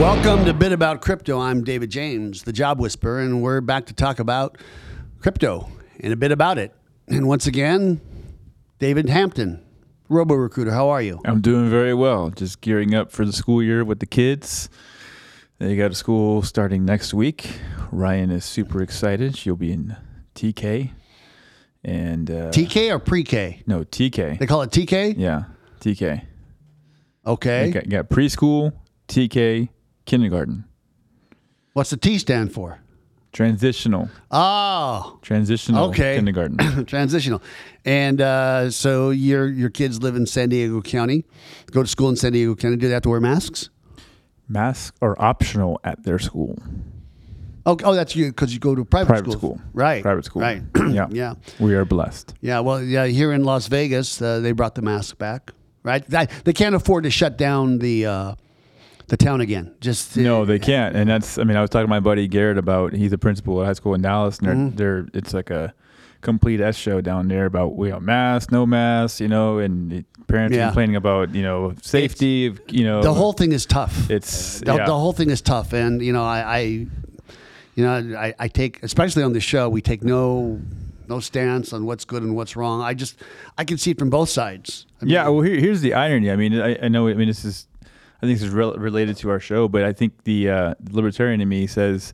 Welcome to Bit About Crypto. I'm David James, the Job Whisperer, and we're back to talk about crypto and a bit about it. And once again, David Hampton, Robo Recruiter. How are you? I'm doing very well. Just gearing up for the school year with the kids. They go to school starting next week. Ryan is super excited. She'll be in TK and uh, TK or pre-K? no TK. They call it TK. yeah, TK. Okay. Got, got preschool, TK, kindergarten, What's the T stand for? transitional, Oh, transitional Okay. kindergarten. transitional. And uh, so your your kids live in San Diego County, go to school in San Diego County. Do they have to wear masks? Masks are optional at their school. Oh, oh that's you because you go to a private, Private school. school. right? Private school. right? yeah, yeah, We are blessed. yeah. Well, yeah. Here in Las Vegas, uh, they brought the mask back. Right? They, they can't afford to shut down the uh, the town again. Just to- No, they can't, and that's. I mean, I was talking to my buddy Garrett about. He's a principal at high school in Dallas, and they're, Mm-hmm. they're it's like a complete S show down there about we have masks, no masks, you know, and parents Yeah. complaining about you know safety, of you know, The whole thing is tough. It's the, yeah. the whole thing is tough, and you know, I, I you know, I, I take, especially on the show, we take no no stance on what's good and what's wrong. I just, I can see it from both sides. I mean, Yeah, well, here, here's the irony. I mean, I, I know. I mean, this is. I think this is rel- related to our show, but I think the uh, libertarian in me says,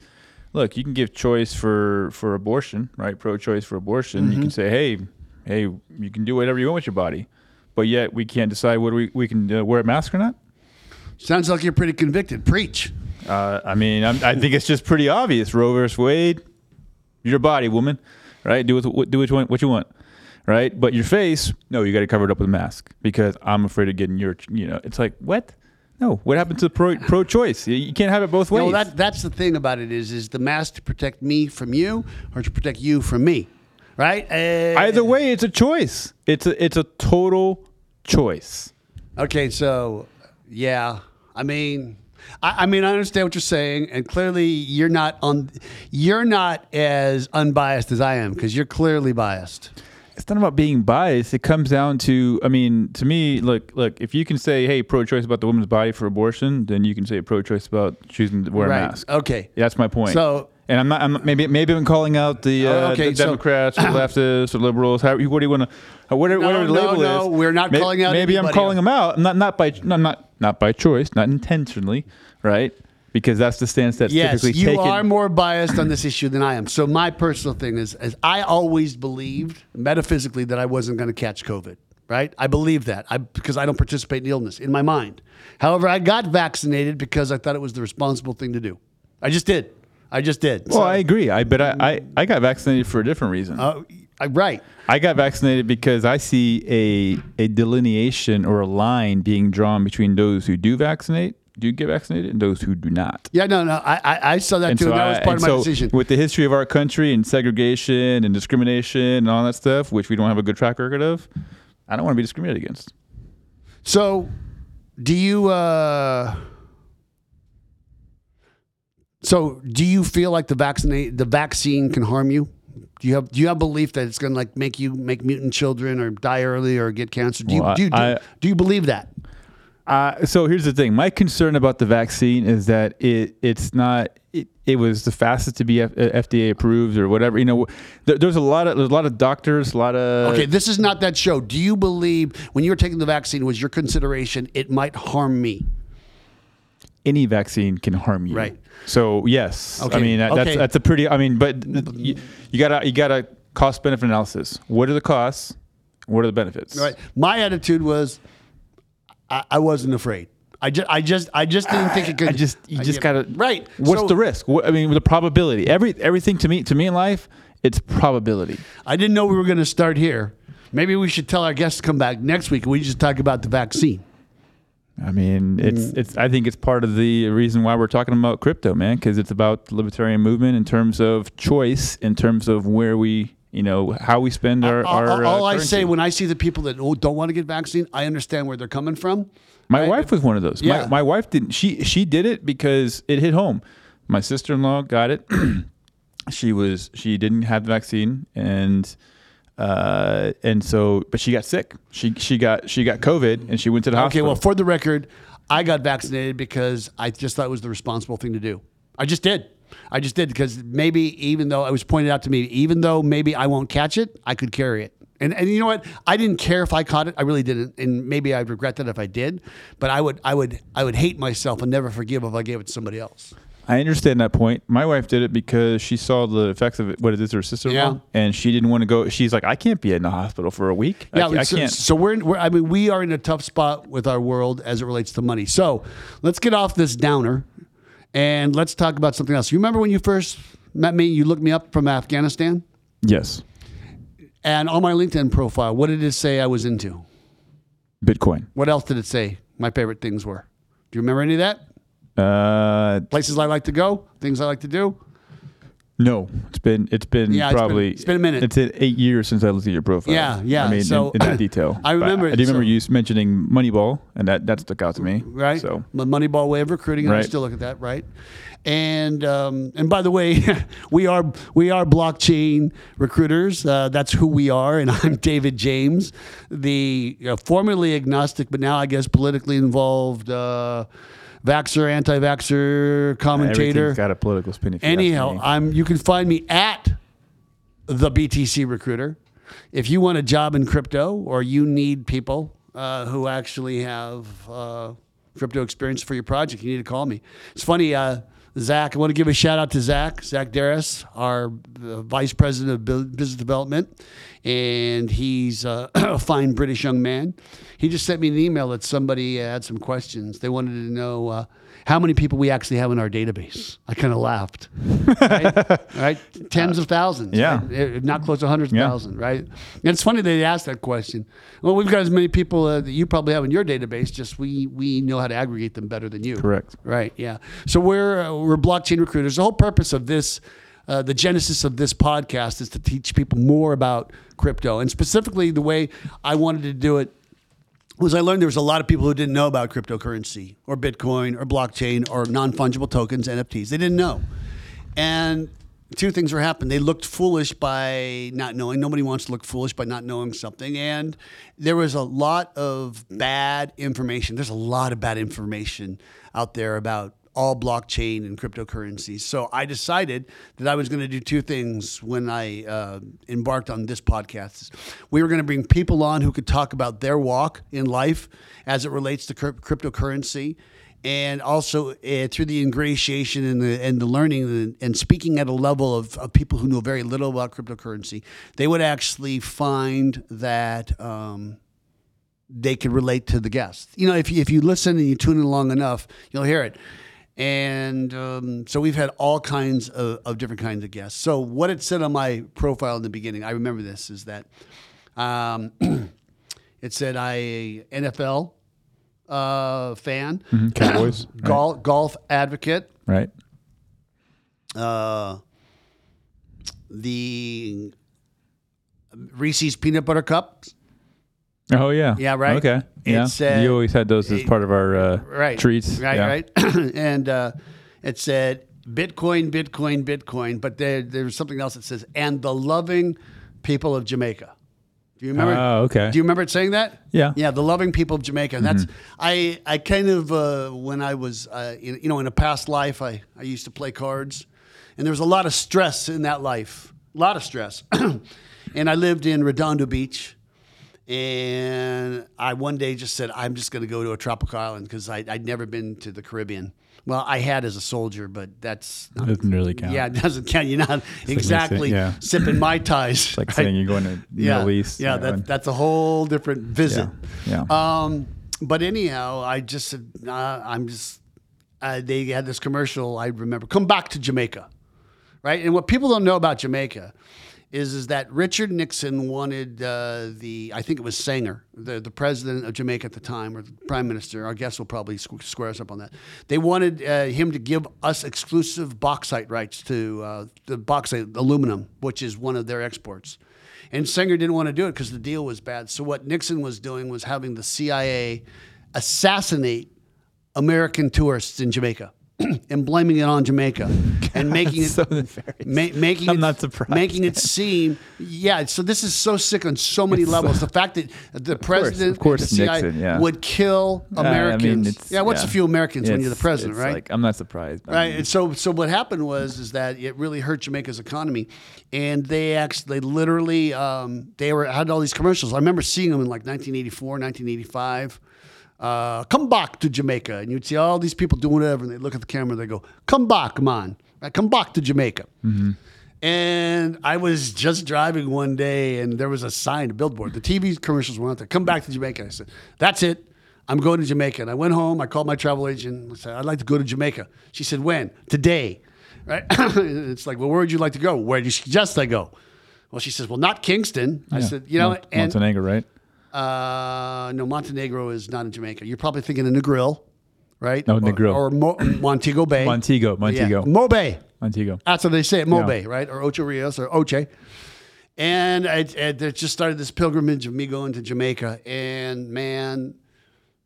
"Look, you can give choice for for abortion, right? Pro-choice for abortion. Mm-hmm. You can say, hey, hey, you can do whatever you want with your body, but yet we can't decide whether we we can uh, wear a mask or not. sounds like you're pretty convicted. Preach. Uh, I mean, I'm, I think it's just pretty obvious. Roe versus Wade, your body, woman, right? Do what do what you want, what you want, right? But your face, no, you got to cover it up with a mask because I'm afraid of getting your, you know, it's like what? No, what happened to pro pro-choice? You- You can't have it both ways. know, that that's the thing about it is, is the mask to protect me from you or to protect you from me, right? Uh, Either way, it's a choice. It's a it's a total choice. Okay, so yeah, I mean, I, I mean, I understand what you're saying, and clearly you're not on, you're not as unbiased as I am because you're clearly biased. It's not about being biased. It comes down to, I mean, to me, look, look. If you can say, "Hey, pro-choice about the woman's body for abortion," then you can say pro-choice about choosing to wear Right. a mask. Okay. That's my point. So- and I'm not. I'm maybe maybe I'm calling out the, uh, okay, the so- Democrats or leftists or liberals. How, what do you want to? Whatever, No, whatever the no, label no, is. we're not May- calling out Maybe I'm calling them out. Not not by not not not by choice, not intentionally, right? Because that's the stance that's typically taken. Yes, typically you taken. are more biased on this issue than I am. So my personal thing is, is I always believed metaphysically that I wasn't going to catch COVID. Right? I believe that I because I don't participate in illness in my mind. However, I got vaccinated because I thought it was the responsible thing to do. I just did. I just did. well, I agree. I but I, I I got vaccinated for a different reason. Uh, I, right. I got vaccinated because I see a a delineation or a line being drawn between those who do vaccinate, do you get vaccinated, and those who do not. Yeah, no, no. I, I, I saw that too. and that was part of my so decision. With the history of our country and segregation and discrimination and all that stuff, which we don't have a good track record of, I don't want to be discriminated against. So, do you? uh So, do you feel like the vaccinate the vaccine can harm you? Do you have do you have belief that it's going to like make you make mutant children or die early or get cancer? Do you Well, do, you, do, I- do you believe that? Uh, so here's the thing. My concern about the vaccine is that it it's not. It, it was the fastest to be F- uh, FDA approved or whatever. You know, there, there's a lot of there's a lot of doctors, a lot of Okay, this is not that show. Do you believe when you were taking the vaccine was your consideration it might harm me? any vaccine can harm you. Right. So yes, Okay, I mean that, that's okay. that's a pretty. I mean, but you, you gotta you gotta cost benefit analysis. What are the costs? What are the benefits? Right. My attitude was, I, I wasn't afraid. I just, I just, I just didn't think it could. I just you I just gotta right. What's So- the risk? What, I mean, the probability. Every everything to me to me in life, it's probability. I didn't know we were going to start here. Maybe we should tell our guests to come back next week and we just talk about the vaccine. I mean, it's Mm. it's. I think it's part of the reason why we're talking about crypto, man, because it's about the libertarian movement in terms of choice, in terms of where we, you know, how we spend our. all our all uh, I say when I see the people that oh, don't want to get vaccine, I understand where they're coming from. My Right. wife was one of those. Yeah. My, my wife didn't. She she did it because it hit home. My sister in law got it. she was she didn't have the vaccine and uh and so but she got sick. She she got she got COVID and she went to the Okay, hospital. Okay, well, for the record, I got vaccinated because I just thought it was the responsible thing to do. I just did. I just did because maybe even though it was pointed out to me, even though maybe I won't catch it, I could carry it. And, and you know what? I didn't care if I caught it. I really didn't. And maybe I'd regret that if I did. But I would I would I would hate myself and never forgive if I gave it to somebody else. I understand that point. My wife did it because she saw the effects of it, what it is to her sister Yeah. and she didn't want to go. She's like, I can't be in the hospital for a week. Yeah, I so, can't. So we're, in, we're I mean we are in a tough spot with our world as it relates to money. So let's get off this downer and let's talk about something else. You remember when you first met me? You looked me up from Afghanistan, Yes, and on my LinkedIn profile, what did it say I was into? Bitcoin. What else did it say? My favorite things were. Do you remember any of that? Uh, Places I like to go, things I like to do. No, it's been it's been Yeah, it's been- probably it's been a minute. It's been eight years since I looked at your profile. Yeah, yeah, I mean, so- in, in that detail. I But remember- I do remember so- you mentioning Moneyball, and that that stuck out to me. right? So the Moneyball way of recruiting, and I still look at that, right? And um, and by the way, we are we are blockchain recruiters. Uh, that's who we are, and I'm David James, the uh, formerly agnostic, but now I guess politically involved. Uh, Vaxer, anti-vaxer commentator. everything's got a political spin. If you ask Anyhow. I'm. You can find me at the BTC Recruiter. If you want a job in crypto or you need people uh, who actually have uh, crypto experience for your project, you need to call me. It's funny, uh, Zach. I want to give a shout out to Zach, Zach Darris, our uh, vice president of business development, and he's uh, a fine British young man. He just sent me an email that somebody had some questions. They wanted to know. How many people we actually have in our database? I kind of laughed. Right? right? Tens of thousands. Yeah. right? Not close to hundreds of Yeah. thousands, right? And it's funny they asked that question. Well, we've got as many people uh, that you probably have in your database. Just we we know how to aggregate them better than you. Correct. Right. Yeah. So we're uh, we're blockchain recruiters. The whole purpose of this. Uh, the genesis of this podcast is to teach people more about crypto, and specifically the way I wanted to do it was I learned there was a lot of people who didn't know about cryptocurrency or Bitcoin or blockchain or non fungible tokens, NFTs. They didn't know. And two things were happening. They looked foolish by not knowing. Nobody wants to look foolish by not knowing something. And there was a lot of bad information. There's a lot of bad information out there about all blockchain and cryptocurrencies. So I decided that I was going to do two things when I uh, embarked on this podcast. We were going to bring people on who could talk about their walk in life as it relates to cryp- cryptocurrency. And also uh, through the ingratiation and the, and the learning and, and speaking at a level of, of people who know very little about cryptocurrency, they would actually find that um, they could relate to the guest. You know, if if you listen and you tune in long enough, you'll hear it. And um, so we've had all kinds of, of different kinds of guests. So what it said on my profile in the beginning, I remember this, is that um, it said I NFL uh, fan, Cowboys, right? golf golf advocate, right? uh, the Reese's peanut butter cups. Oh yeah, Yeah, right. Okay, yeah. Uh, you always had those as part of our uh, right. treats, right yeah. right. And uh, it said bitcoin bitcoin bitcoin but there there's something else that says and the loving people of jamaica. Do you remember? Oh, okay. do you remember it saying that? Yeah. yeah the loving people of jamaica. And that's i i kind of uh, when i was uh, in, you know in a past life i i used to play cards and there was a lot of stress in that life. A lot of stress. And i lived in redondo beach and I one day just said, I'm just going to go to a tropical island because I'd never been to the Caribbean. Well, I had as a soldier, but that's not, Doesn't really count. yeah, it doesn't count. You're not like me exactly saying- yeah. sipping my ties. It's like saying you're going to yeah, Middle East. Yeah, that, and- that's a whole different visit. Yeah, yeah. Um, but anyhow, I just said, uh, I'm just. Uh, they had this commercial. I remember. Come back to Jamaica, right? And what people don't know about Jamaica is is that Richard Nixon wanted uh, the I think it was Sanger, the the president of Jamaica at the time, or the prime minister. Our guest will probably squ- square us up on that. They wanted uh, him to give us exclusive bauxite rights to uh, the bauxite aluminum, which is one of their exports. And Sanger didn't want to do it because the deal was bad. So what Nixon was doing was having the CIA assassinate American tourists in Jamaica. and blaming it on Jamaica and making it so ma- making I'm it, not surprised. making it seem yeah. So this is so sick on so many levels. The fact that the president, of course, and the CIA Nixon, yeah. would kill I mean, Americans. yeah, what's yeah. a few Americans when you're the president, it's right? Like, I'm not surprised. Right, mean, and so so what happened was is that it really hurt Jamaica's economy, and they actually they literally um, they were had all these commercials. I remember seeing them in like 1984, 1985. Uh, come back to Jamaica, and you'd see all these people doing whatever, and they look at the camera, and they go, "Come back, man, right, come back to Jamaica." And I was just driving one day, and there was a sign, a billboard. The TV commercials were out there. Come back to Jamaica. I said, "That's it. I'm going to Jamaica." And I went home. I called my travel agent. I said, "I'd like to go to Jamaica." She said, "When? Today." Right? it's like, well, where would you like to go? Where do you suggest I go? Well, she says, well, not Kingston. I said, you know, Mon- and Montenegro, right? Uh, no, Montenegro is not in Jamaica. You're probably thinking of Negril, right? No, Or- Negril. or, Mo- Montego Bay. Montego, Montego, Yeah. MoBay. Montego. That's what they say at MoBay, right? Or Ocho Rios or Ochi. And I, I they just started this pilgrimage of me going to Jamaica. And man,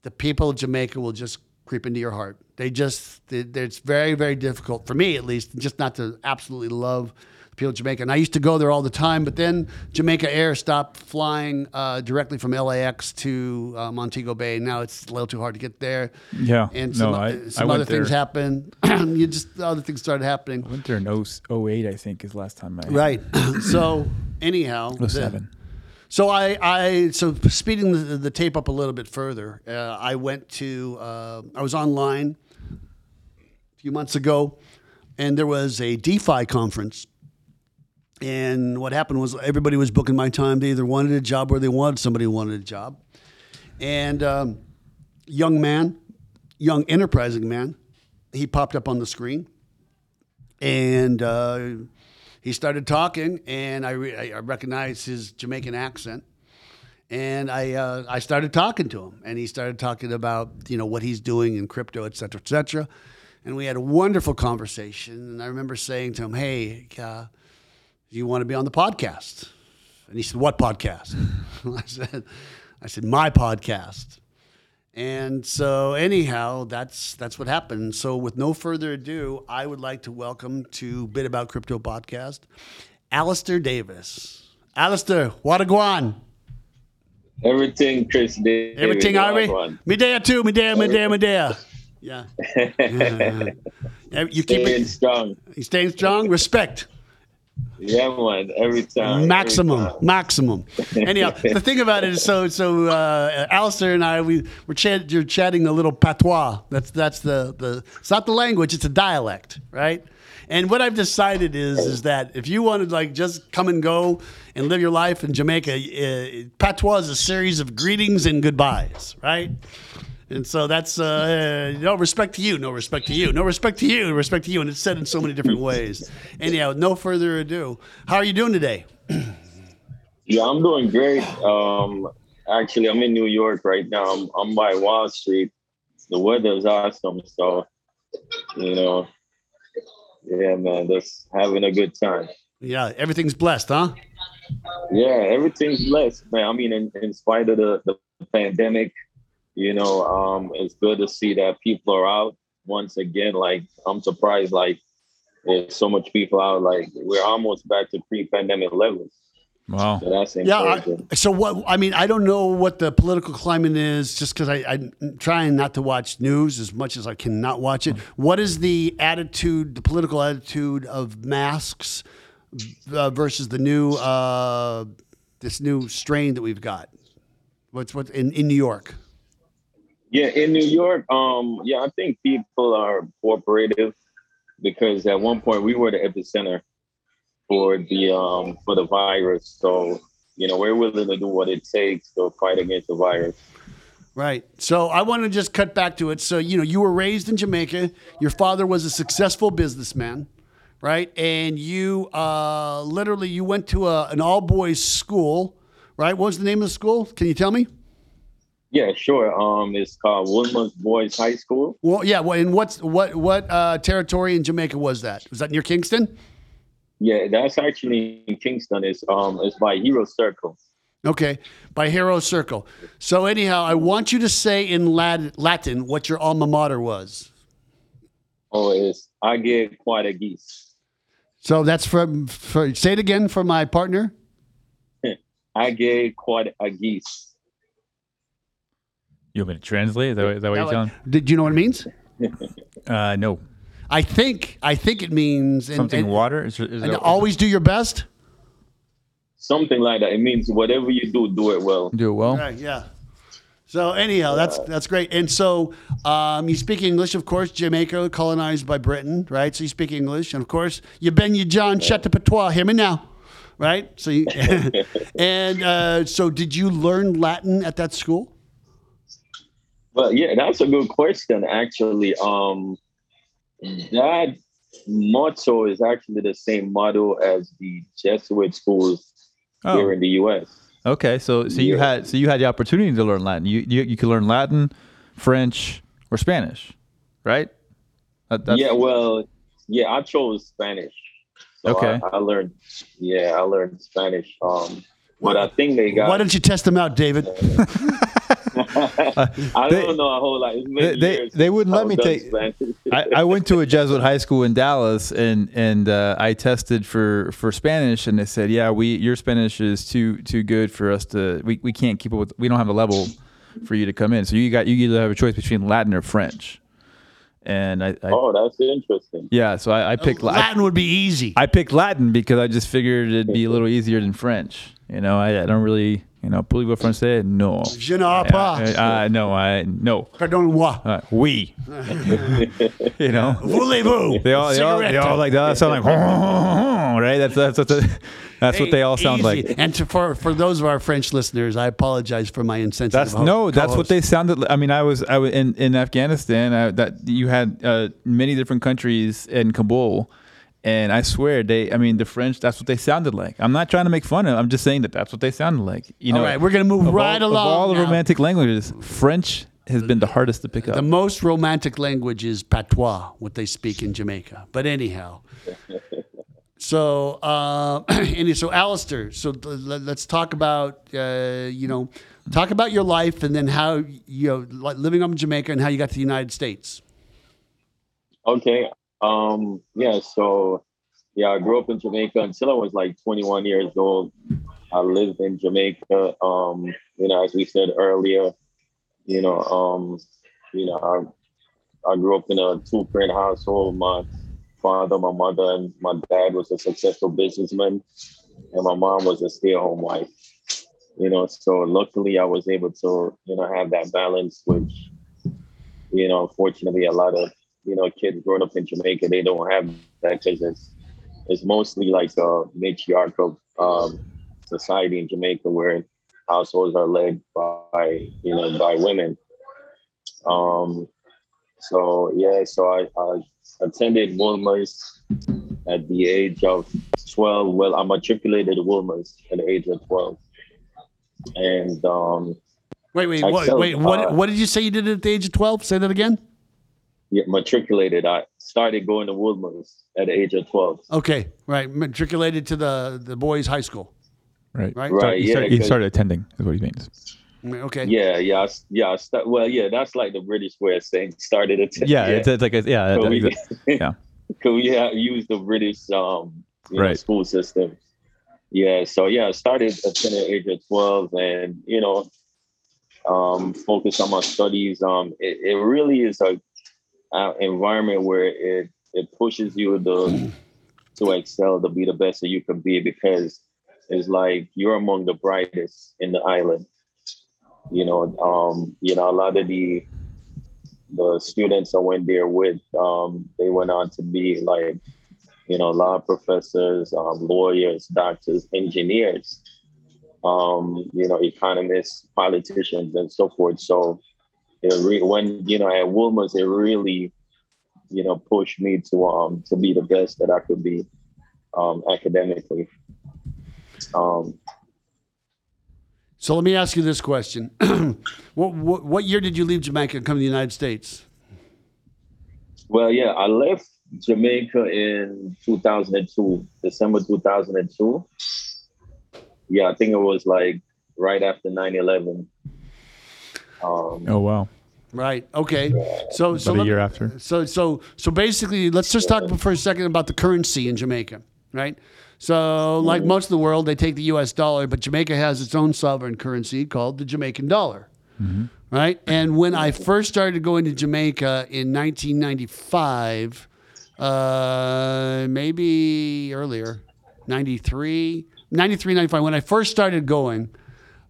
the people of Jamaica will just creep into your heart. They just, they- it's very, very difficult, for me at least, just not to absolutely love the of Jamaica. And I used to go there all the time, but then Jamaica Air stopped flying uh, directly from LAX to uh, Montego Bay. Now it's a little too hard to get there. Yeah. And No, some, I- uh, some I other things happened. you just, other things started happening. I went there in 0- 08, I think, is last time I. Right. so anyhow, the- 07. so I, I so speeding the, the tape up a little bit further, uh, I went to uh, I was online a few months ago, and there was a DeFi conference. And what happened was everybody was booking my time. They either wanted a job or they wanted somebody who wanted a job. And um, young man, young enterprising man, he popped up on the screen, and uh, he started talking, and I, re- I recognized his Jamaican accent, and I uh, I started talking to him, and he started talking about you know what he's doing in crypto, et cetera, et cetera, and we had a wonderful conversation. And I remember saying to him, "Hey, uh, you want to be on the podcast?" And he said, "What podcast?" I said, "I said my podcast." And so, anyhow, that's that's what happened. So, with no further ado, I would like to welcome to Bit About Crypto podcast, Alistair Davis. Alistair, what a guan. Everything Chris did. Everything, all are we? one. Medea too, Medea, Medea, Medea. Yeah. Yeah. You keep Staying it. strong. You staying strong. Respect. Yeah, man. Every time. maximum, Every time. maximum. Anyhow, the thing about it is, so so uh, Alistair and I we we're chat, you're chatting a little patois. That's that's the the it's not the language, it's a dialect, right? And what I've decided is is that if you want to like just come and go and live your life in Jamaica, uh, patois is a series of greetings and goodbyes, right? And so that's uh, no respect to you, no respect to you, no respect to you, respect to you, and it's said in so many different ways. Anyhow, no further ado, how are you doing today? Yeah, I'm doing great. Um, actually, I'm in New York right now. I'm, I'm by Wall Street. The weather's awesome, so you know, yeah, man, just having a good time. Yeah, everything's blessed, huh? Yeah, everything's blessed, man. I mean, in, in spite of the, the pandemic, you know, um, it's good to see that people are out once again. Like, I'm surprised, like, there's so much people out. Like, we're almost back to pre-pandemic levels. Wow. So that's Yeah. I, so what? I mean, I don't know what the political climate is, just because I'm trying not to watch news as much as I cannot watch it. What is the attitude, the political attitude of masks uh, versus the new uh, this new strain that we've got? What's what in, in New York? Yeah, in New York, um, yeah, I think people are cooperative because at one point we were the epicenter for the um for the virus. So, you know, we're willing to do what it takes to fight against the virus. Right. So I want to just cut back to it. So, you know, you were raised in Jamaica. Your father was a successful businessman, right? And you uh, literally you went to a, an all boys school, right? What was the name of the school? Can you tell me? Yeah, sure. Um, it's called Wolmer's Boys High School. Well, yeah. Well, and what's what what uh, territory in Jamaica was that? Was that near Kingston? Yeah, that's actually in Kingston. It's um, it's by Hero Circle. Okay, by Hero Circle. So anyhow, I want you to say in Lat- Latin what your alma mater was. Oh, it's Age quod agis. So that's from. For, say it again for my partner. Age quod agis. You want me to translate? Is that, what- is that what you're telling? Did you know what it means? Uh, no. I think. I think it means and, Something and- water? Is, is and that- always do your best. Something like that. It means whatever you do, do it well. do it well. Right. Yeah. So anyhow, that's that's great. And so um, you speak English, of course. Jamaica colonized by Britain, right? So you speak English, and of course you ben you John shut the patois. Hear me now, right? So you, and uh, so did you learn Latin at that school? But yeah, that's a good question. Actually, um, that motto is actually the same motto as the Jesuit schools Oh, here in the U.S. okay. So so you had so you had the opportunity to learn Latin. You you, you could learn Latin, French, or Spanish, right? That, that's, yeah, well, yeah, I chose Spanish. So Okay. I, I learned, yeah, I learned Spanish. Um, but I think they got. Why don't you test them out, David? I They- don't know a whole lot. They- they- they wouldn't let me take- I, I went to a Jesuit high school in Dallas, and and uh, I tested for for Spanish, and they said, "Yeah, we your Spanish is too too good for us to we, we can't keep up with we don't have a level for you to come in. So you got you either have a choice between Latin or French." And I, I oh, that's interesting. yeah, so I, I picked La- I, Latin would be easy. I picked Latin because I just figured it'd be a little easier than French. You know, I, I don't really you know parlez-vous français? No. Je n'ai pas. Uh, no, I no. Pardon-moi. Uh, oui. you know. Voulez-vous? They all, they all, they all like that sound like right. That's that's what the, that's what they all sound Easy. like. And to, for for those of our French listeners, I apologize for my insensitive. That's ho- no. That's what co-host. they sounded. li- I mean, I was I was in in Afghanistan. I, that you had uh, many different countries in Kabul, and I swear they. I mean, the French. That's what they sounded like. I'm not trying to make fun of. I'm just saying that that's what they sounded like. You know. All right, we're gonna move right all, along Of all the now. romantic languages, French has been the hardest to pick up. The most romantic language is patois, what they speak in Jamaica. But anyhow, so uh, any so Alistair, so th- let- let's talk about uh, you know talk about your life and then how you know li- living up in Jamaica and how you got to the United States. Okay. Um, yeah, so yeah, I grew up in Jamaica until I was like 21 years old. I lived in Jamaica. Um, you know, as we said earlier, you know, um, you know, I I grew up in a two parent household. My father, my mother, and my dad was a successful businessman, and my mom was a stay at home wife. You know, so luckily I was able to, you know, have that balance, which, you know, unfortunately a lot of you know, kids growing up in Jamaica, they don't have that because it's it's mostly like a matriarchal um, society in Jamaica where households are led by you know by women. Um, so yeah, so I, I attended Wolmer's at the age of twelve. Well, I matriculated at Wolmer's at the age of twelve, and um, Wait, wait, what, wait. What, uh, what did you say you did at the age of twelve? Say that again. Yeah, matriculated. I started going to Wolmer's at the age of twelve. Okay, right. Matriculated to the the boys' high school. right. Right. Right. He, Yeah. started, he 'cause- started attending. Is what he means. Okay. Yeah, yeah, I s- yeah. I sta- well, yeah, that's like the British way of saying started it. Yeah, It's, it's like a, yeah. So that- we, yeah. Could we ha- use the British um you know, school system? Yeah, so yeah, I started attending at the age of twelve, and you know, um, focus on my studies. Um, it, it really is a, a environment where it it pushes you to to excel, to be the best that you can be, because it's like you're among the brightest in the island. You know, um, you know, a lot of the the students I went there with, um, they went on to be like, you know, law professors, um, lawyers, doctors, engineers, um, you know, economists, politicians, and so forth. So, re- when you know at Wolmer's, it really, you know, pushed me to um to be the best that I could be, um, academically. Um, So let me ask you this question: what, what what year did you leave Jamaica and come to the United States? Well, yeah, I left Jamaica in 2002, December 2002. Yeah, I think it was like right after 9 11. Um, Oh wow. Right. Okay. So so let- year after. So so so basically, let's just talk for a second about the currency in Jamaica, right? So like most of the world, they take the U.S. dollar, but Jamaica has its own sovereign currency called the Jamaican dollar, right? And when I first started going to Jamaica in 1995, uh, maybe earlier, 93, 93, 95, when I first started going,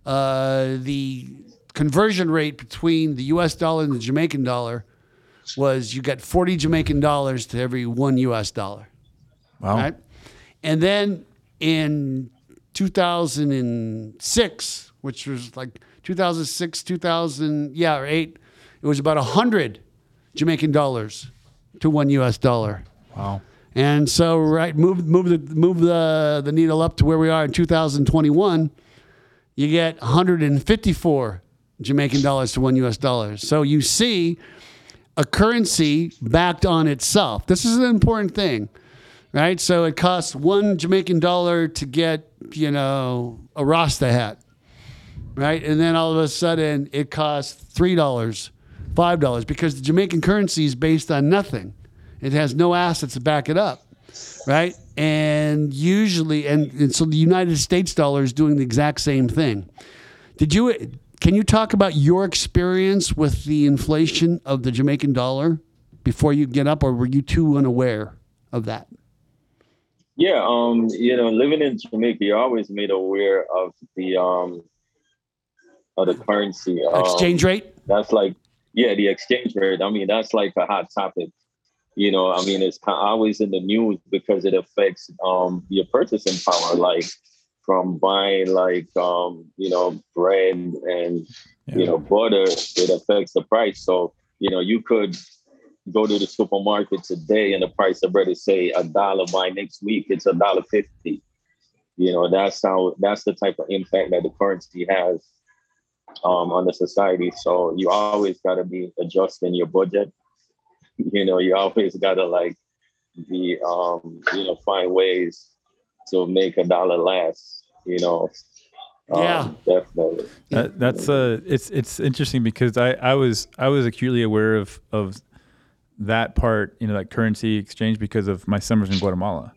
uh, the conversion rate between the US dollar and the Jamaican dollar was you got 40 Jamaican dollars to every one US dollar. Wow. Right? And then in 2006, which was like 2006, 2000, yeah, or eight, it was about 100 Jamaican dollars to one US dollar. Wow. And so, right, move move the move the the needle up to where we are in 2021. You get 154 Jamaican dollars to one U.S. dollar. So you see a currency backed on itself. This is an important thing, right? So it costs one Jamaican dollar to get you know a Rasta hat, right? And then all of a sudden it costs three dollars, five dollars because the Jamaican currency is based on nothing. It has no assets to back it up, right? And usually, and, and so the United States dollar is doing the exact same thing. Did you? Can you talk about your experience with the inflation of the Jamaican dollar before you get up, or were you too unaware of that? Yeah, um, you know, living in Jamaica, you're always made aware of the um of the currency. Um, Exchange rate? That's like, yeah, the exchange rate. I mean, that's like a hot topic. You know, I mean, it's always in the news because it affects um your purchasing power. Like from buying like um you know bread and you know butter, it affects the price. So you know, you could go to the supermarket today and the price of bread is say a dollar by next week it's a dollar fifty. You know that's how that's the type of impact that the currency has um, on the society. So you always got to be adjusting your budget. You know you always got to like be um, you know find ways to make a dollar last you know um, Yeah. definitely That, that's uh, it's it's interesting because I, I was I was acutely aware of of that part, you know, that currency exchange because of my summers in Guatemala.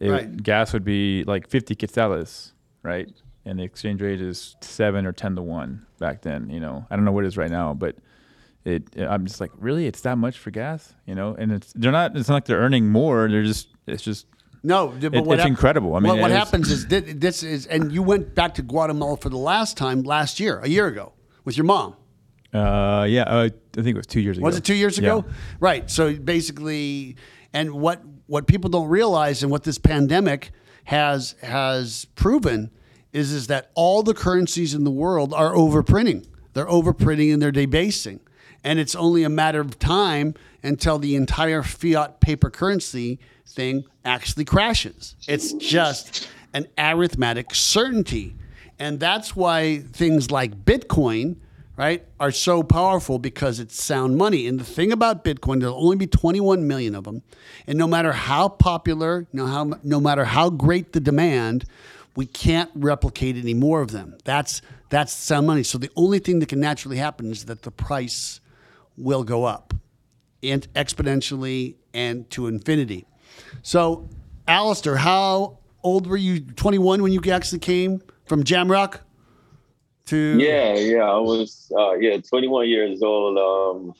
It, Right. Gas would be like fifty quetzales, right? And the exchange rate is seven or ten to one back then. You know, I don't know what it is right now, but it I'm just like, really, it's that much for gas, you know? And it's they're not. It's not like they're earning more. They're just it's just No, but It- what it's hap- incredible. I mean, what, what happens is thi- this is, and you went back to Guatemala for the last time last year, a year ago, with your mom. uh yeah. Uh, I think it was two years ago. Was it two years ago? Yeah. Right. So basically, and what what people don't realize, and what this pandemic has has proven, is is that all the currencies in the world are overprinting. They're overprinting and they're debasing, and it's only a matter of time until the entire fiat paper currency thing actually crashes. It's just an arithmetic certainty, and that's why things like Bitcoin right, are so powerful because it's sound money. And the thing about Bitcoin, there'll only be 21 million of them. And no matter how popular, no, how, no matter how great the demand, we can't replicate any more of them. That's, that's sound money. So the only thing that can naturally happen is that the price will go up and exponentially and to infinity. So, Alistair, how old were you? 21 when you actually came from Jamrock to Yeah, yeah. I was uh yeah, 21 years old, um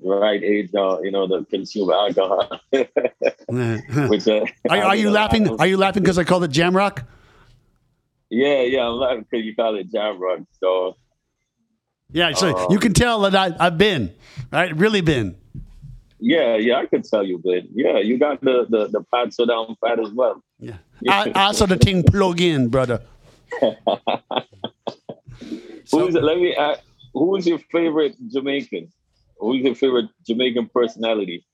right age uh, you know, to consume alcohol. Which uh, Are, are you know, laughing? Are you laughing because I called it Jamrock? yeah, yeah, I'm laughing because you called it Jamrock. So Yeah, so Oh. you can tell that I, I've been, right? Really been. Yeah, yeah, I could tell you, but yeah, you got the the, the pad so down fat as well. Yeah. I, I saw the thing plug in, brother. So- Who's let me ask, who's your favorite Jamaican? Who's your favorite Jamaican personality?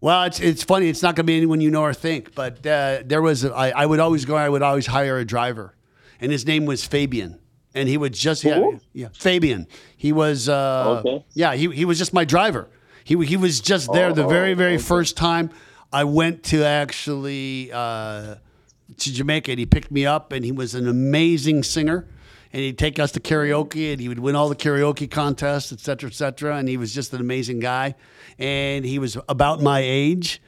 Well, it's it's funny. It's not going to be anyone you know or think, but uh, there was. I I would always go. I would always hire a driver, and his name was Fabian, and he would just yeah yeah Fabian. He was uh, Okay. yeah he he was just my driver. He he was just there the very Oh, very okay. first time I went to actually uh, to Jamaica, and he picked me up, and he was an amazing singer. and he'd take us to karaoke, and he would win all the karaoke contests, et cetera, et cetera. And he was just an amazing guy, and he was about my age,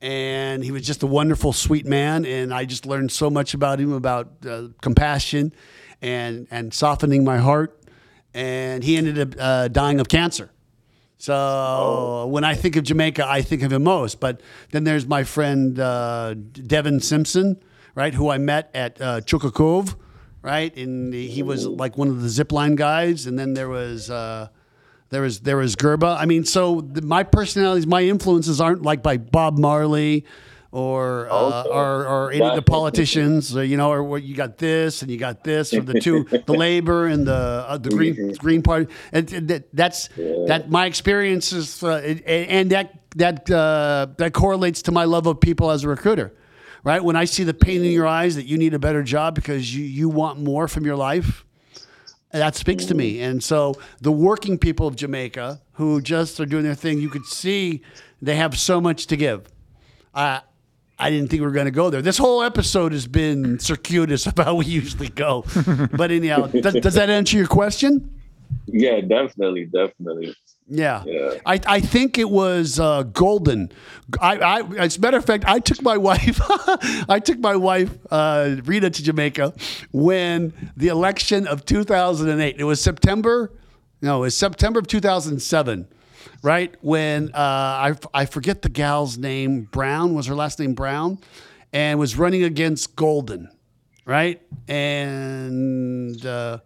and he was just a wonderful, sweet man. And I just learned so much about him, about uh, compassion, and and softening my heart. And he ended up uh, dying of cancer. So when I think of Jamaica, I think of him most. But then there's my friend uh, Devin Simpson, right, who I met at uh, Chukka Cove, right, and he was like one of the zipline guys. And then there was uh, there was there was Gerba. I mean, so the, my personalities, my influences aren't like by Bob Marley. Or, uh, Okay. or or any of the politicians, or, you know, or what you got this and you got this, or the two, the Labor and the uh, the Green Green Party, and, that, that's that my experiences, uh, and, and that that uh, that correlates to my love of people as a recruiter, right? When I see the pain in your eyes that you need a better job because you you want more from your life, that speaks to me. And so the working people of Jamaica who just are doing their thing, you could see they have so much to give. I I didn't think we were going to go there. This whole episode has been circuitous of how we usually go. but anyhow, does, does that answer your question? Yeah, definitely, definitely. Yeah. Yeah. I, I think it was uh, golden. I, I as a matter of fact, I took my wife I took my wife uh, Rita to Jamaica when the election of 2008. It was September. No, it was September of 2007. Right when uh, I I forget the gal's name. Brown was her last name. Brown, and was running against Golding. Right and. Uh,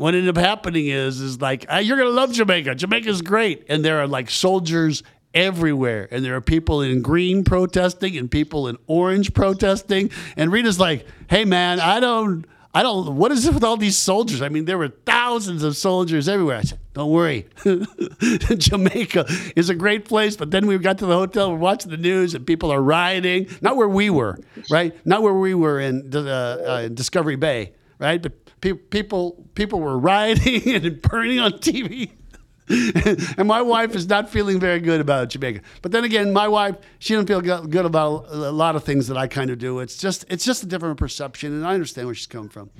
what ended up happening is is like "Ah, you're gonna love Jamaica. Jamaica's great, and there are like soldiers everywhere, and there are people in green protesting and people in orange protesting. And Rita's like, "Hey man, I don't." I don't. What is it with all these soldiers? I mean, there were thousands of soldiers everywhere. I said, "Don't worry, Jamaica is a great place." But then we got to the hotel, we're watching the news, and people are rioting. Not where we were, right? Not where we were in uh, uh, Discovery Bay, right? But pe- people people were rioting and burning on TV. and my wife is not feeling very good about Jamaica. But then again, my wife, she doesn't feel good about a lot of things that I kind of do. It's just it's just a different perception, and I understand where she's coming from.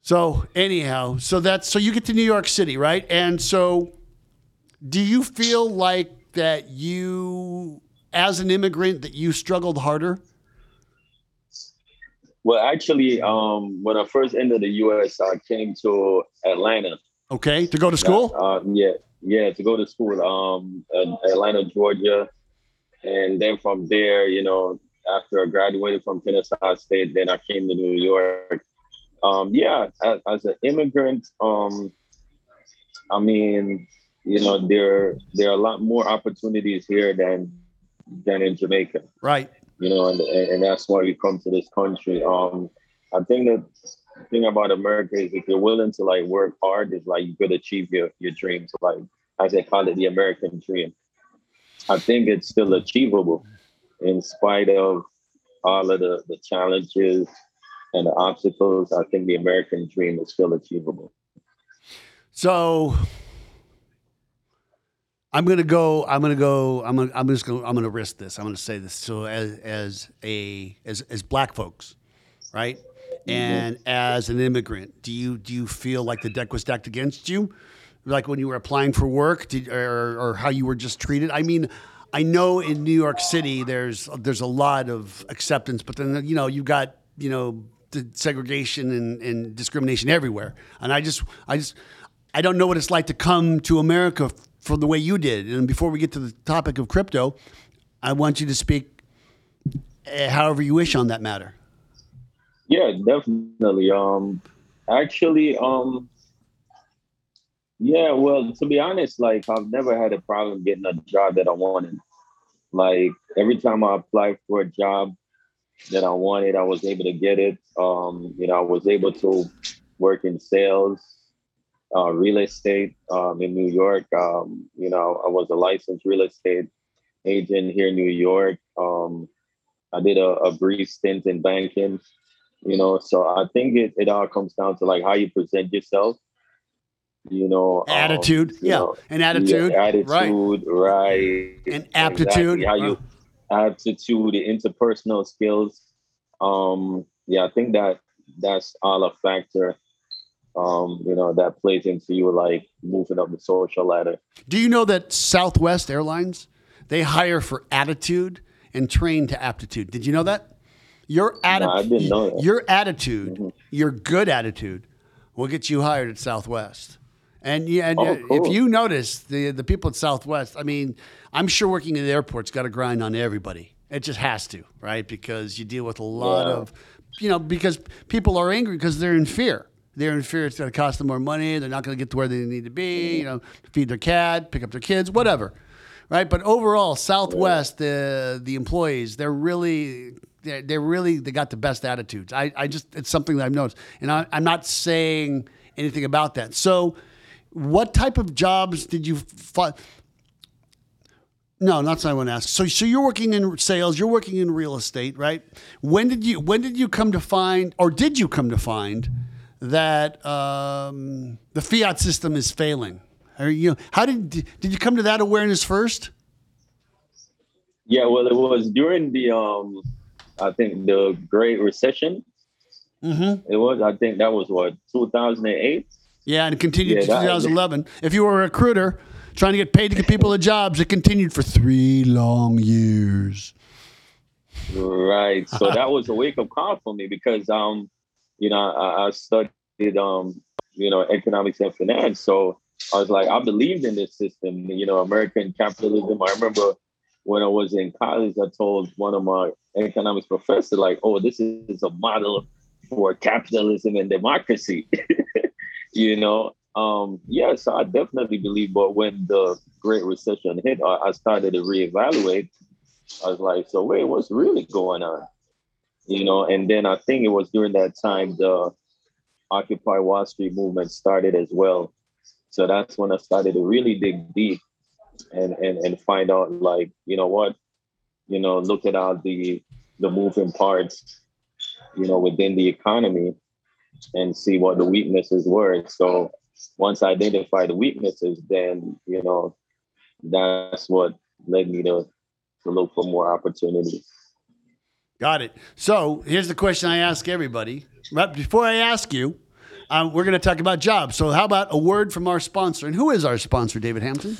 So anyhow, so that's so you get to New York City, right? And so, do you feel like that you, as an immigrant, that you struggled harder? Well, actually, um, when I first entered the U.S., I came to Atlanta. Okay, to go to school. Uh, yeah, yeah, to go to school, um, Atlanta, Georgia, and then from there, you know, after I graduated from Kennesaw State, then I came to New York. Um, yeah, as, as an immigrant, um, I mean, you know, there there are a lot more opportunities here than than in Jamaica Right. you know, and, and that's why we come to this country. Um, I think that thing about America is if you're willing to like work hard, is like you could achieve your your dreams. Like as they call it, the American dream. I think it's still achievable in spite of all of the, the challenges and the obstacles. I think the American dream is still achievable. So I'm gonna go. I'm gonna go. I'm gonna. I'm just gonna. I'm gonna risk this. I'm gonna say this. So as as a as as black folks, right, and as an immigrant, do you do you feel like the deck was stacked against you, like when you were applying for work, did, or or how you were just treated? I mean. I know in New York City there's there's a lot of acceptance, but then you know you got you know the segregation and, and discrimination everywhere. And I just I just I don't know what it's like to come to America from the way you did. And before we get to the topic of crypto, I want you to speak uh, however you wish on that matter. Yeah, definitely. Um, actually, um, yeah. Well, to be honest, like I've never had a problem getting a job that I wanted. Like every time I applied for a job that I wanted, I was able to get it. Um, you know, I was able to work in sales, uh, real estate um, in New York. Um, you know, I was a licensed real estate agent here in New York. Um, I did a, a brief stint in banking you know so i think it, it all comes down to like how you present yourself you know um, Attitude, you yeah, know, an attitude, yeah, attitude right? right And aptitude, exactly. how you aptitude interpersonal skills um yeah i think that that's all a factor. Um, you know, that plays into you like moving up the social ladder. Do you know that Southwest Airlines they hire for attitude and train to aptitude? Did you know that? Your attitude, I didn't know that. your good attitude, will get you hired at Southwest. And yeah, and Oh, uh, if you notice the the people at Southwest, I mean, I'm sure working in the airport's got to grind on everybody. It just has to, right? Because you deal with a lot Yeah. of, you know, because people are angry because they're in fear. They're in fear it's going to cost them more money. They're not going to get to where they need to be. You know, feed their cat, pick up their kids, whatever, right? But overall, Southwest, the the employees, they're really. They're, they're really they got the best attitudes. I, I just it's something that I've noticed, and I, I'm not saying anything about that. So, what type of jobs did you find? No, that's not what I want to ask. So, so you're working in sales, you're working in real estate, right? When did you when did you come to find, or did you come to find that um, the fiat system is failing? Or you, how did did you come to that awareness first? Yeah, well, it was during the um, I think the Great Recession. Mm-hmm. It was. I think that was what 2008. Yeah, and it continued Yeah, to that- 2011. If you were a recruiter trying to get paid to get people the jobs, it continued for three long years. Right. So that was a wake up call for me because um, you know, I, I studied um, you know, economics and finance. So I was like, I believed in this system, you know, American capitalism. I remember when I was in college, I told one of my economics professors, like, oh, this is a model for capitalism and democracy. you know. Um, yeah, so I definitely believe, but when the Great Recession hit, I, I started to reevaluate I was like, so wait, what's really going on? You know, and then I think it was during that time the Occupy Wall Street movement started as well. So that's when I started to really dig deep and and and find out like, you know what, you know, look at all the the moving parts, you know, within the economy and see what the weaknesses were. So once I identified the weaknesses, then you know, that's what led me to to look for more opportunities. Got it. So here's the question I ask everybody. Right before I ask you, um, we're going to talk about jobs. So how about a word from our sponsor? And who is our sponsor, David Hampton?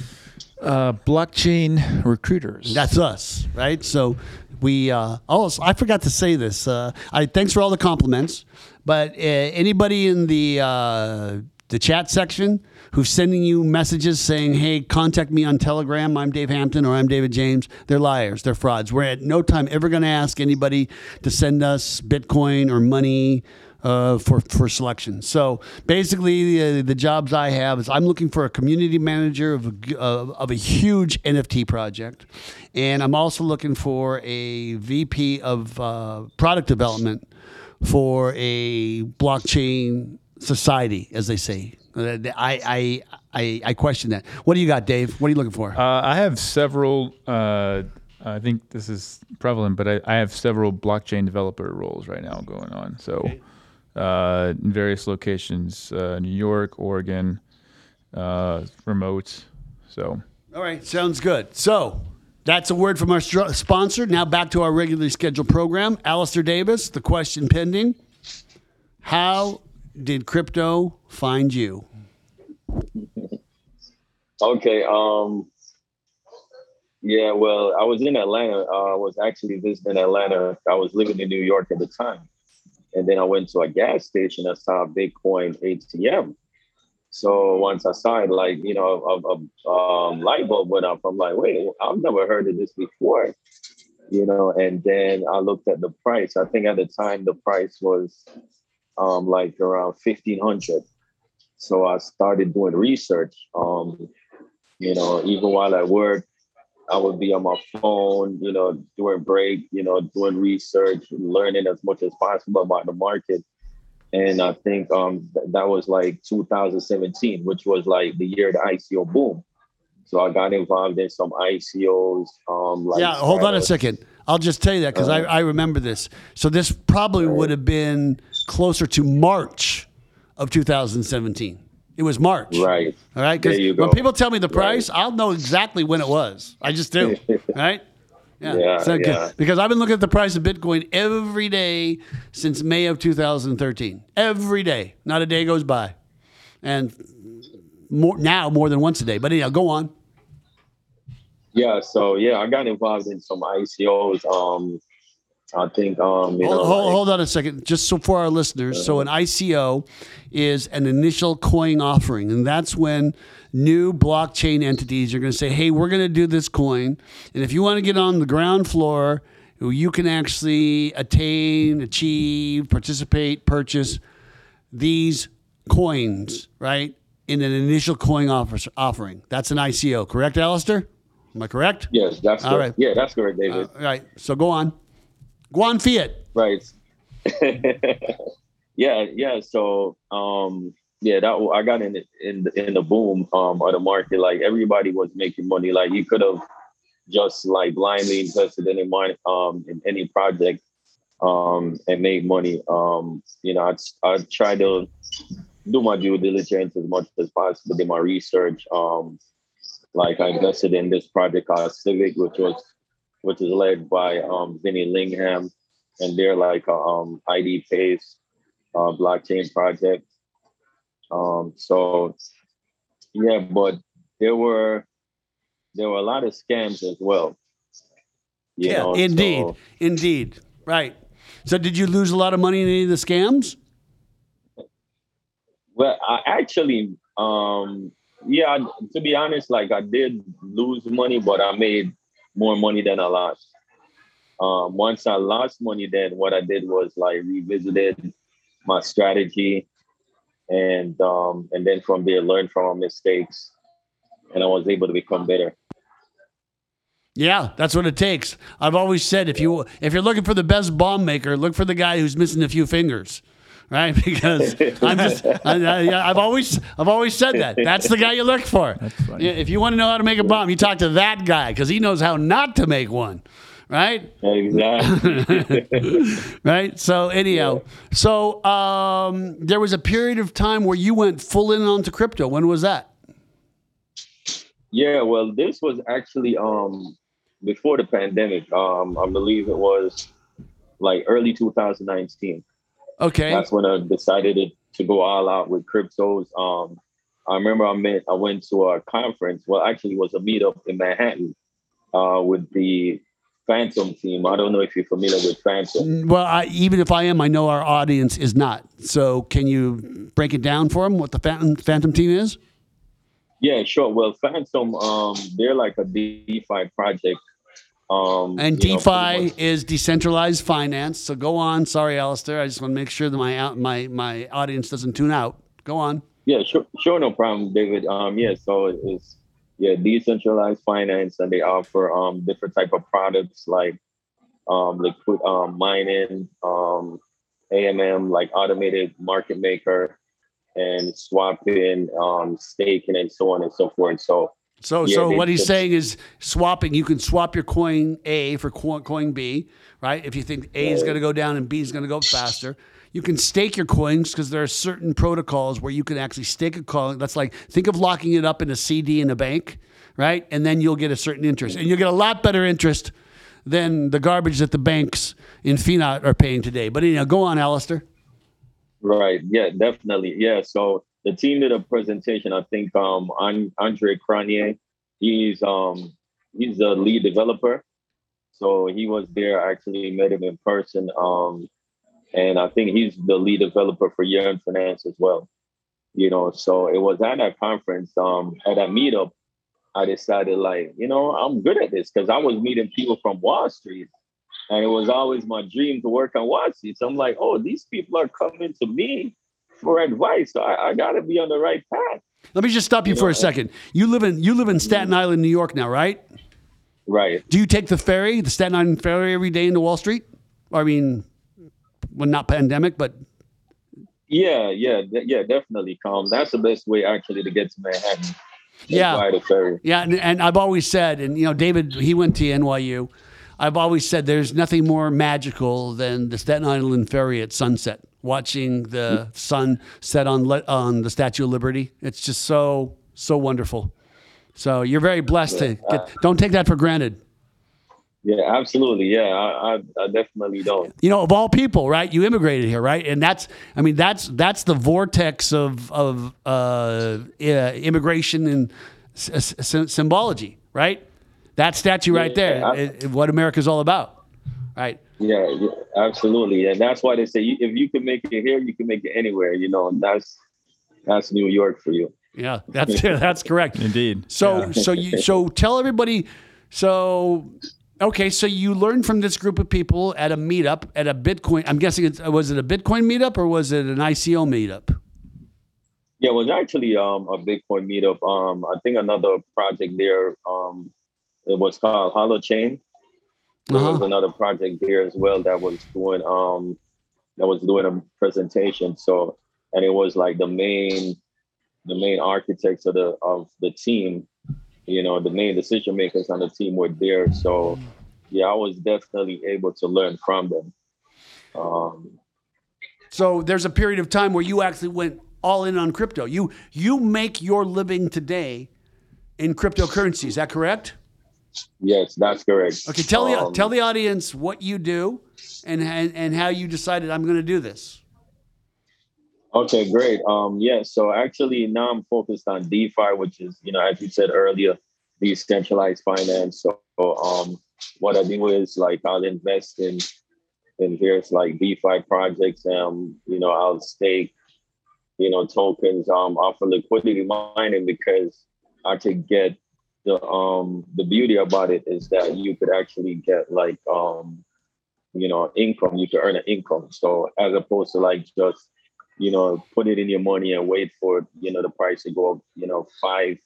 Uh, blockchain recruiters. That's us, right? So we uh, also I forgot to say this. Uh, I thanks for all the compliments, but uh, anybody in the uh, the chat section who's sending you messages saying, "Hey, contact me on Telegram. I'm Dave Hampton or I'm David James." They're liars. They're frauds. We're at no time ever going to ask anybody to send us Bitcoin or money uh, for for selection. So basically, uh, the jobs I have is I'm looking for a community manager of a, g- uh, of a huge NFT project, and I'm also looking for a VP of uh, product development for a blockchain society, as they say. Uh, I, I I I question that. What do you got, Dave? What are you looking for? Uh, I have several. Uh, I think this is prevalent, but I, I have several blockchain developer roles right now going on. So, uh, in various locations, uh, New York, Oregon, uh, remote. So, All right, sounds good. So that's a word from our str- sponsor. Now back to our regularly scheduled program. Alistair Davis, the question pending. How did crypto find you? Okay. Um. Yeah. Well, I was in Atlanta. Uh, I was actually visiting Atlanta. I was living in New York at the time, and then I went to a gas station. I saw a Bitcoin ATM. So once I saw it, like you know, a, a um, light bulb went up. I'm like, wait, I've never heard of this before. You know, and then I looked at the price. I think at the time the price was um, like around fifteen hundred. So I started doing research. Um, you know, even while I work, I would be on my phone, you know, during break, you know, doing research, learning as much as possible about the market. And I think um, th- that was like 2017, which was like the year the ICO boom. So I got involved in some ICOs. Um, like yeah, hold on a second. I'll just tell you that because I, I remember this. So this probably would have been closer to March of 2017. It was March. Right. All right. Because when people tell me the price, I'll know exactly when it was. I just do. Right. Yeah, Yeah, so yeah. Because I've been looking at the price of Bitcoin every day since May of 2013. Every day, not a day goes by, and more now more than once a day. But anyhow, go on. Yeah, so yeah, I got involved in some ICOs. Um, I think um, you know, Hold, hold, like- hold on a second, just so for our listeners. So, an ICO is an initial coin offering, and that's when new blockchain entities are going to say, "Hey, we're going to do this coin, and if you want to get on the ground floor, you can actually attain, achieve, participate, purchase these coins, right? In an initial coin offer, offering. That's an ICO, correct, Alistair? Am I correct? yes, that's All correct. right. Yeah, that's correct, David. All right. So go on. Go on, Fiat. Right. yeah, yeah. So, um, yeah, that I got in the, in the, in the boom um of the market. Like everybody was making money. Like you could have just like blindly invested in any um in any project um and made money. Um, you know, I I try to do my due diligence as much as possible, do my research. Um, like I invested in this project called Civic, which was which is led by um Vinny Lingham and they're like a um, ID Pace uh, blockchain project. Um, so yeah, but there were there were a lot of scams as well. Yeah, know, indeed, so- indeed, right. So, did you lose a lot of money in any of the scams? well, I actually, um, yeah, to be honest, like I did lose money, but I made more money than I lost. Um, once I lost money, then what I did was like revisited my strategy, and um, and then from there learn from my mistakes, and I was able to become better. Yeah, that's what it takes. I've always said if you if you're looking for the best bomb maker, look for the guy who's missing a few fingers, right? Because I'm just I, I, I've always I've always said that. That's the guy you look for. funny. If you want to know how to make a bomb, you talk to that guy because he knows how not to make one, right? Exactly. right? So anyhow, so um, there was a period of time where you went full in onto crypto. When was that? yeah. Well, this was actually um before the pandemic. Um, I believe it was like early 2019. Okay. that's when I decided to, to go all out with cryptos. Um, I remember I met, I went to a conference. Well, actually, it was a meetup in Manhattan uh, with the Fantom team. I don't know if you're familiar with Fantom. Well, I, even if I am, I know our audience is not. So can you break it down for them what the Fantom, Fantom team is? Yeah, sure. Well, Fantom, um, they're like a DeFi project. Um, And you know, DeFi is decentralized finance. So go on. Sorry, Alistair. I just want to make sure that my my my audience doesn't tune out. Go on. Yeah, sure, sure, no problem, David. Um, yeah, so it's yeah, decentralized finance, and they offer um different type of products like um liquid um mining, um AMM like automated market maker, and swapping, um staking, and so on and so forth. So So Yeah, so what he's saying is swapping. You can swap your coin A for coin B, right? If you think A is going to go down and B is going to go faster. You can stake your coins because there are certain protocols where you can actually stake a coin. That's like think of locking it up in a CD in a bank, right? And then you'll get a certain interest, and you'll get a lot better interest than the garbage that the banks in fiat are paying today. But anyhow, go on, Alistair. Right. Yeah, definitely. Yeah. So the team did a presentation. I think um An- Andre Cronje, he's um he's the lead developer. So he was there. I actually met him in person. Um and I think he's the lead developer for Yearn Finance as well. You know, so it was at that conference, um, at that meetup, I decided like, you know, I'm good at this because I was meeting people from Wall Street. And it was always my dream to work on Wall Street. So I'm like, oh, these people are coming to me for advice. I, I gotta be on the right path. Let me just stop you You for know, a second. You live in you live in Staten Island, New York now, right? Right. Do you take the ferry, the Staten Island ferry, every day into Wall Street? I mean, well, not pandemic, but Yeah, yeah, de- yeah, definitely. Um, that's the best way actually to get to Manhattan. Yeah. The ferry. yeah. And, and I've always said, and you know, David, he went to NYU. I've always said there's nothing more magical than the Staten Island ferry at sunset, watching the sun set on le- on the Statue of Liberty. It's just so so wonderful. So you're very blessed to get. Don't take that for granted. Yeah, absolutely. Yeah, I, I, I definitely don't. You know, of all people, right? You immigrated here, right? And that's, I mean, that's that's the vortex of of uh, immigration and s- s- symbology, right? That statue right there, I- i- what America's all about, right? Yeah, yeah, absolutely. And that's why they say if you can make it here, you can make it anywhere. You know, and that's that's New York for you. Yeah, that's that's correct. Indeed. So so you so tell everybody. So okay, so you learned from this group of people at a meetup at a Bitcoin. I'm guessing it was it a Bitcoin meetup or was it an ICO meetup? Yeah, it was actually um, a Bitcoin meetup. Um, I think another project there. Um, it was called Holochain. There was Uh-huh. another project there as well that was doing um, that was doing a presentation. So, and it was like the main, the main architects of the of the team. You know, the main decision makers on the team were there. So, yeah, I was definitely able to learn from them. Um, So there's a period of time where you actually went all in on crypto. You you make your living today in cryptocurrency. Is that correct? Yes, that's correct. Okay, tell the Um, tell the audience what you do and and, and how you decided I'm going to do this. Okay, great. Um, yeah, so actually now I'm focused on DeFi, which is, you know, as you said earlier, decentralized finance. So um, what I do is like I'll invest in in various like DeFi projects. Um, you know, I'll stake, you know, tokens um off of liquidity mining because I could get the um the beauty about it is that you could actually get like um you know income, you could earn an income. So as opposed to like just you know, put it in your money and wait for, you know, the price to go up, you know, five,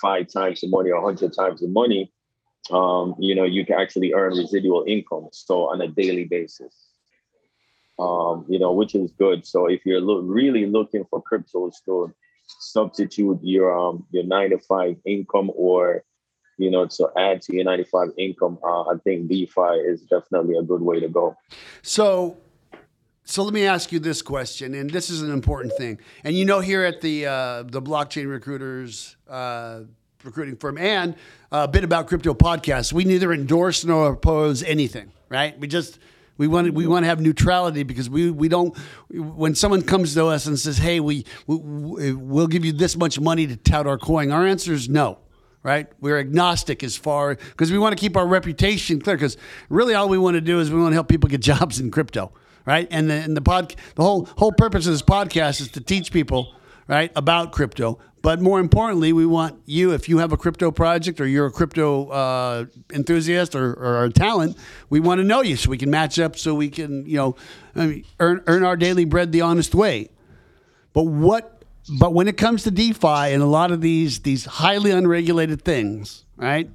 five times the money or a hundred times the money. Um, you know, you can actually earn residual income. So on a daily basis. Um, you know, which is good. So if you're lo- really looking for cryptos to substitute your um your nine to five income or you know to add to your 95 income uh, i think defi is definitely a good way to go So, so let me ask you this question, and this is an important thing. And you know, here at the uh, the blockchain recruiters uh, recruiting firm and a bit about crypto podcast, we neither endorse nor oppose anything. Right? We just we want to, we want to have neutrality because we we don't. When someone comes to us and says, "Hey, we, we we'll give you this much money to tout our coin," our answer is no right? We're agnostic as far because we want to keep our reputation clear. Because really, all we want to do is we want to help people get jobs in crypto, right? And the and the pod the whole whole purpose of this podcast is to teach people right about crypto. But more importantly, we want you if you have a crypto project or you're a crypto uh, enthusiast or, or a talent, we want to know you so we can match up so we can you know I mean, earn earn our daily bread the honest way. But what? But when it comes to DeFi and a lot of these these highly unregulated things, right?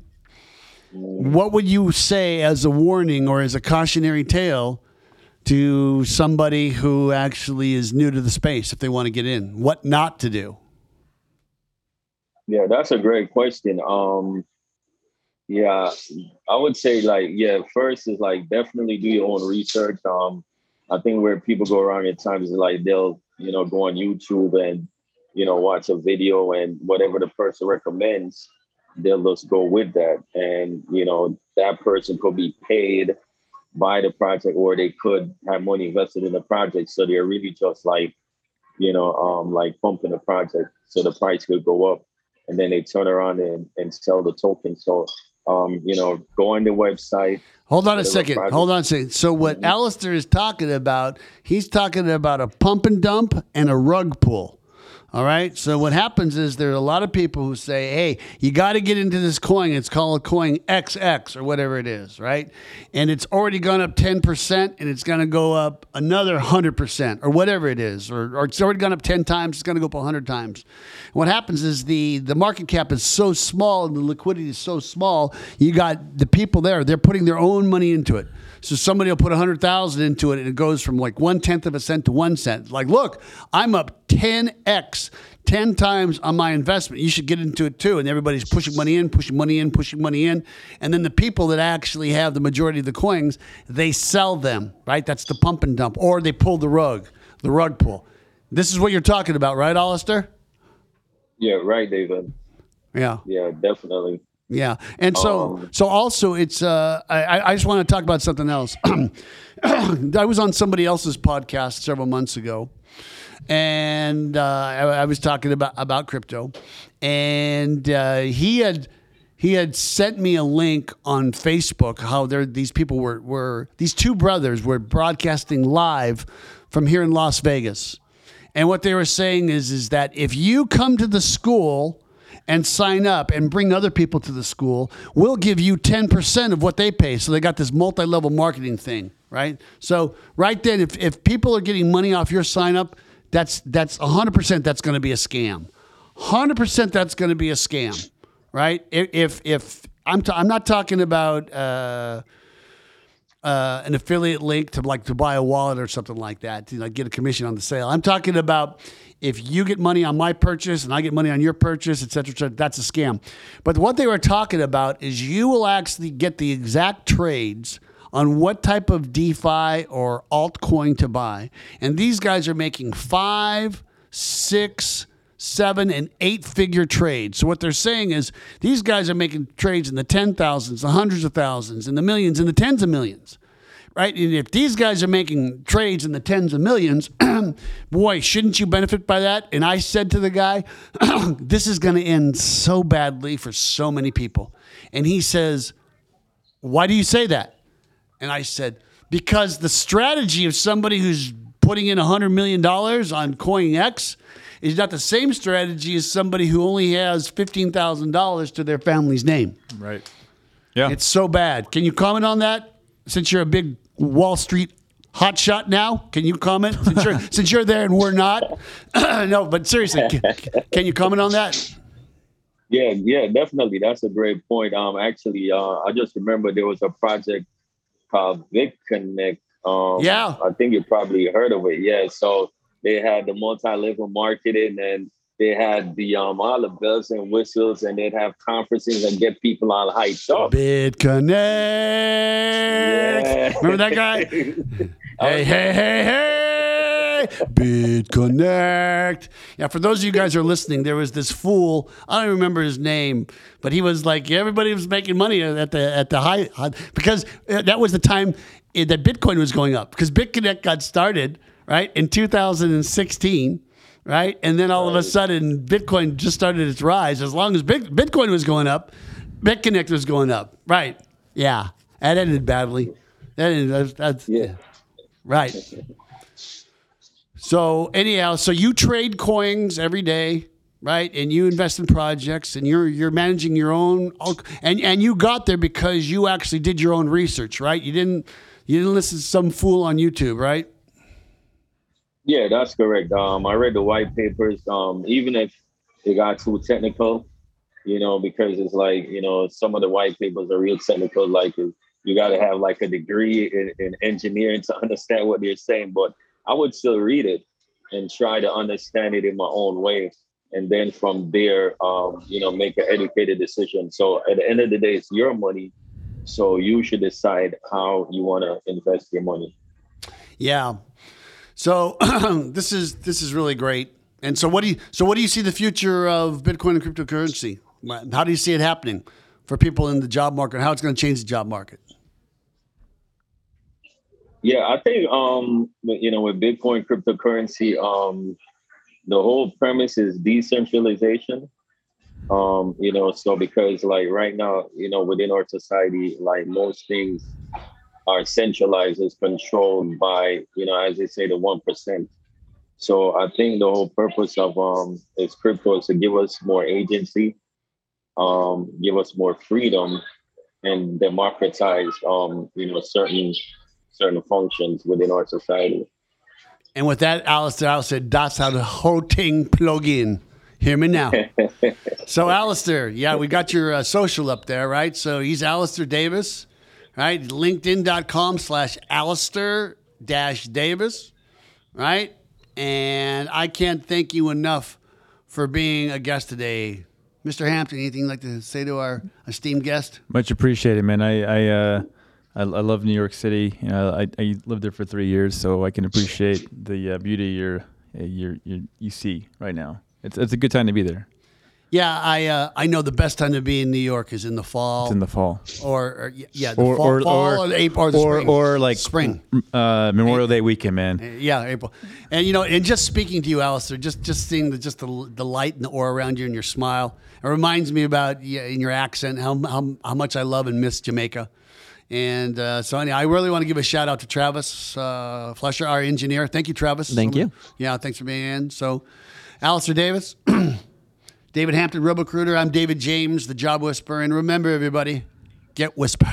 What would you say as a warning or as a cautionary tale to somebody who actually is new to the space if they want to get in? What not to do? Yeah, that's a great question. Um, yeah, I would say like yeah, first is like definitely do your own research. Um, I think where people go wrong at times is like they'll you know go on YouTube and you know watch a video and whatever the person recommends, they'll just go with that. And you know that person could be paid by the project or they could have money invested in the project, so they're really just like you know um like pumping the project so the price could go up and then they turn around and, and sell the token. So, um, you know, go on the website. Hold on a second. project- Hold on a second. So what Alistair is talking about, he's talking about a pump and dump and a rug pull. All right. So what happens is there are a lot of people who say, "Hey, you got to get into this coin. It's called coin XX or whatever it is, right? And it's already gone up ten percent, and it's going to go up another hundred percent or whatever it is, or, or it's already gone up ten times. It's going to go up hundred times. What happens is the the market cap is so small and the liquidity is so small. You got the people there; they're putting their own money into it. So somebody will put a hundred thousand into it, and it goes from like one tenth of a cent to one cent. Like, look, I'm up ten x, ten times on my investment. You should get into it too. And everybody's pushing money in, pushing money in, pushing money in, and then the people that actually have the majority of the coins, they sell them. Right? That's the pump and dump, or they pull the rug, the rug pull. This is what you're talking about, right, Alistair? Yeah, right, David. Yeah. Yeah, definitely. Yeah, and so Um, so also it's uh, I I just want to talk about something else. I was on somebody else's podcast several months ago, and uh, I, I was talking about about crypto, and uh, he had he had sent me a link on Facebook how there these people were were these two brothers were broadcasting live from here in Las Vegas, and what they were saying is is that if you come to the school and sign up and bring other people to the school, we'll give you 10% of what they pay. So they got this multi level marketing thing, right? So, right then, if, if people are getting money off your sign up, that's, that's 100% that's going to be a scam. 100% that's going to be a scam, right? If, if, I'm, t- I'm not talking about, uh, uh, an affiliate link to like to buy a wallet or something like that to like get a commission on the sale. I'm talking about if you get money on my purchase and I get money on your purchase, et cetera, et cetera, that's a scam. But what they were talking about is you will actually get the exact trades on what type of DeFi or altcoin to buy. And these guys are making five, six, seven, and eight figure trades. So what they're saying is these guys are making trades in the ten thousands, the hundreds of thousands, in the millions, in the tens of millions. Right? And if these guys are making trades in the tens of millions, boy, shouldn't you benefit by that? And I said to the guy, this is going to end so badly for so many people. And he says, Why do you say that? And I said, Because the strategy of somebody who's putting in $100 million on CoinX is not the same strategy as somebody who only has $15,000 to their family's name. Right. Yeah. It's so bad. Can you comment on that? Since you're a big Wall Street hotshot now, can you comment? Since you're, since you're there and we're not. no, but seriously, can, can you comment on that? Yeah, yeah, definitely. That's a great point. Um, actually, uh, I just remember there was a project called BitConnect. Um, Yeah. I think you probably heard of it. Yeah, so they had the multi-level marketing and they had the um all the bells and whistles and they'd have conferences and get people all hyped up. BitConnect. Remember that guy? Hey, hey, hey, hey! BitConnect. Yeah, for those of you guys who are listening, there was this fool. I don't even remember his name, but he was like everybody was making money at the at the high because uh, that was the time uh, that Bitcoin was going up because BitConnect got started right in 2016 right? And then all of a sudden, Bitcoin just started its rise. As long as Bitcoin was going up, BitConnect was going up, right? Yeah, that ended badly. That ended, that's, that's Yeah. right. So anyhow, so you trade coins every day, right? And you invest in projects, and you're you're managing your own, and and you got there because you actually did your own research, right? You didn't you didn't listen to some fool on YouTube, right? Yeah, that's correct. Um, I read the white papers. Um, even if it got too technical, you know, because it's like you know some of the white papers are real technical. Like you got to have like a degree in, in engineering to understand what they're saying. But I would still read it and try to understand it in my own way, and then from there, um, you know, make an educated decision. So at the end of the day, it's your money, so you should decide how you want to invest your money. Yeah. So this is this is really great. And so what do you so what do you see the future of Bitcoin and cryptocurrency? How do you see it happening for people in the job market? How it's going to change the job market? Yeah, I think um you know with Bitcoin cryptocurrency, um the whole premise is decentralization. Um, you know, so because like right now, you know, within our society, like most things are centralized, is controlled by, you know, as they say, the one percent. So I think the whole purpose of um is crypto is to give us more agency, um, give us more freedom, and democratize um, you know, certain certain functions within our society. And with that, Alistair, I said that's how the whole thing plug in. Hear me now. so, Alistair, yeah, we got your uh, social up there, right? So he's Alistair Davis, right? LinkedIn.com slash Alistair dash Davis, right? And I can't thank you enough for being a guest today. Mr. Hampton, anything you'd like to say to our esteemed guest? Much appreciated, man. I I, uh, I, I love New York City. You know, I, I lived there for three years, so I can appreciate the uh, beauty you're, you're, you're, you see right now. It's it's a good time to be there. Yeah, I uh, I know the best time to be in New York is in the fall. It's in the fall. or, or yeah, the Or fall, or fall or, or, April or the or, spring. or like spring. uh, Memorial Day weekend, man. Yeah, April. And you know, and just speaking to you, Alistair, just just seeing the just the, the light and the aura around you and your smile, it reminds me about yeah, in your accent how, how how much I love and miss Jamaica. And uh, so anyway, I really want to give a shout out to Travis uh, Flesher, our engineer. Thank you, Travis. Thank you. Yeah, thanks for being in. So, Alistair Davis, David Hampton, RoboCruiter. I'm David James, the Job Whisperer. And remember, everybody, get whisper.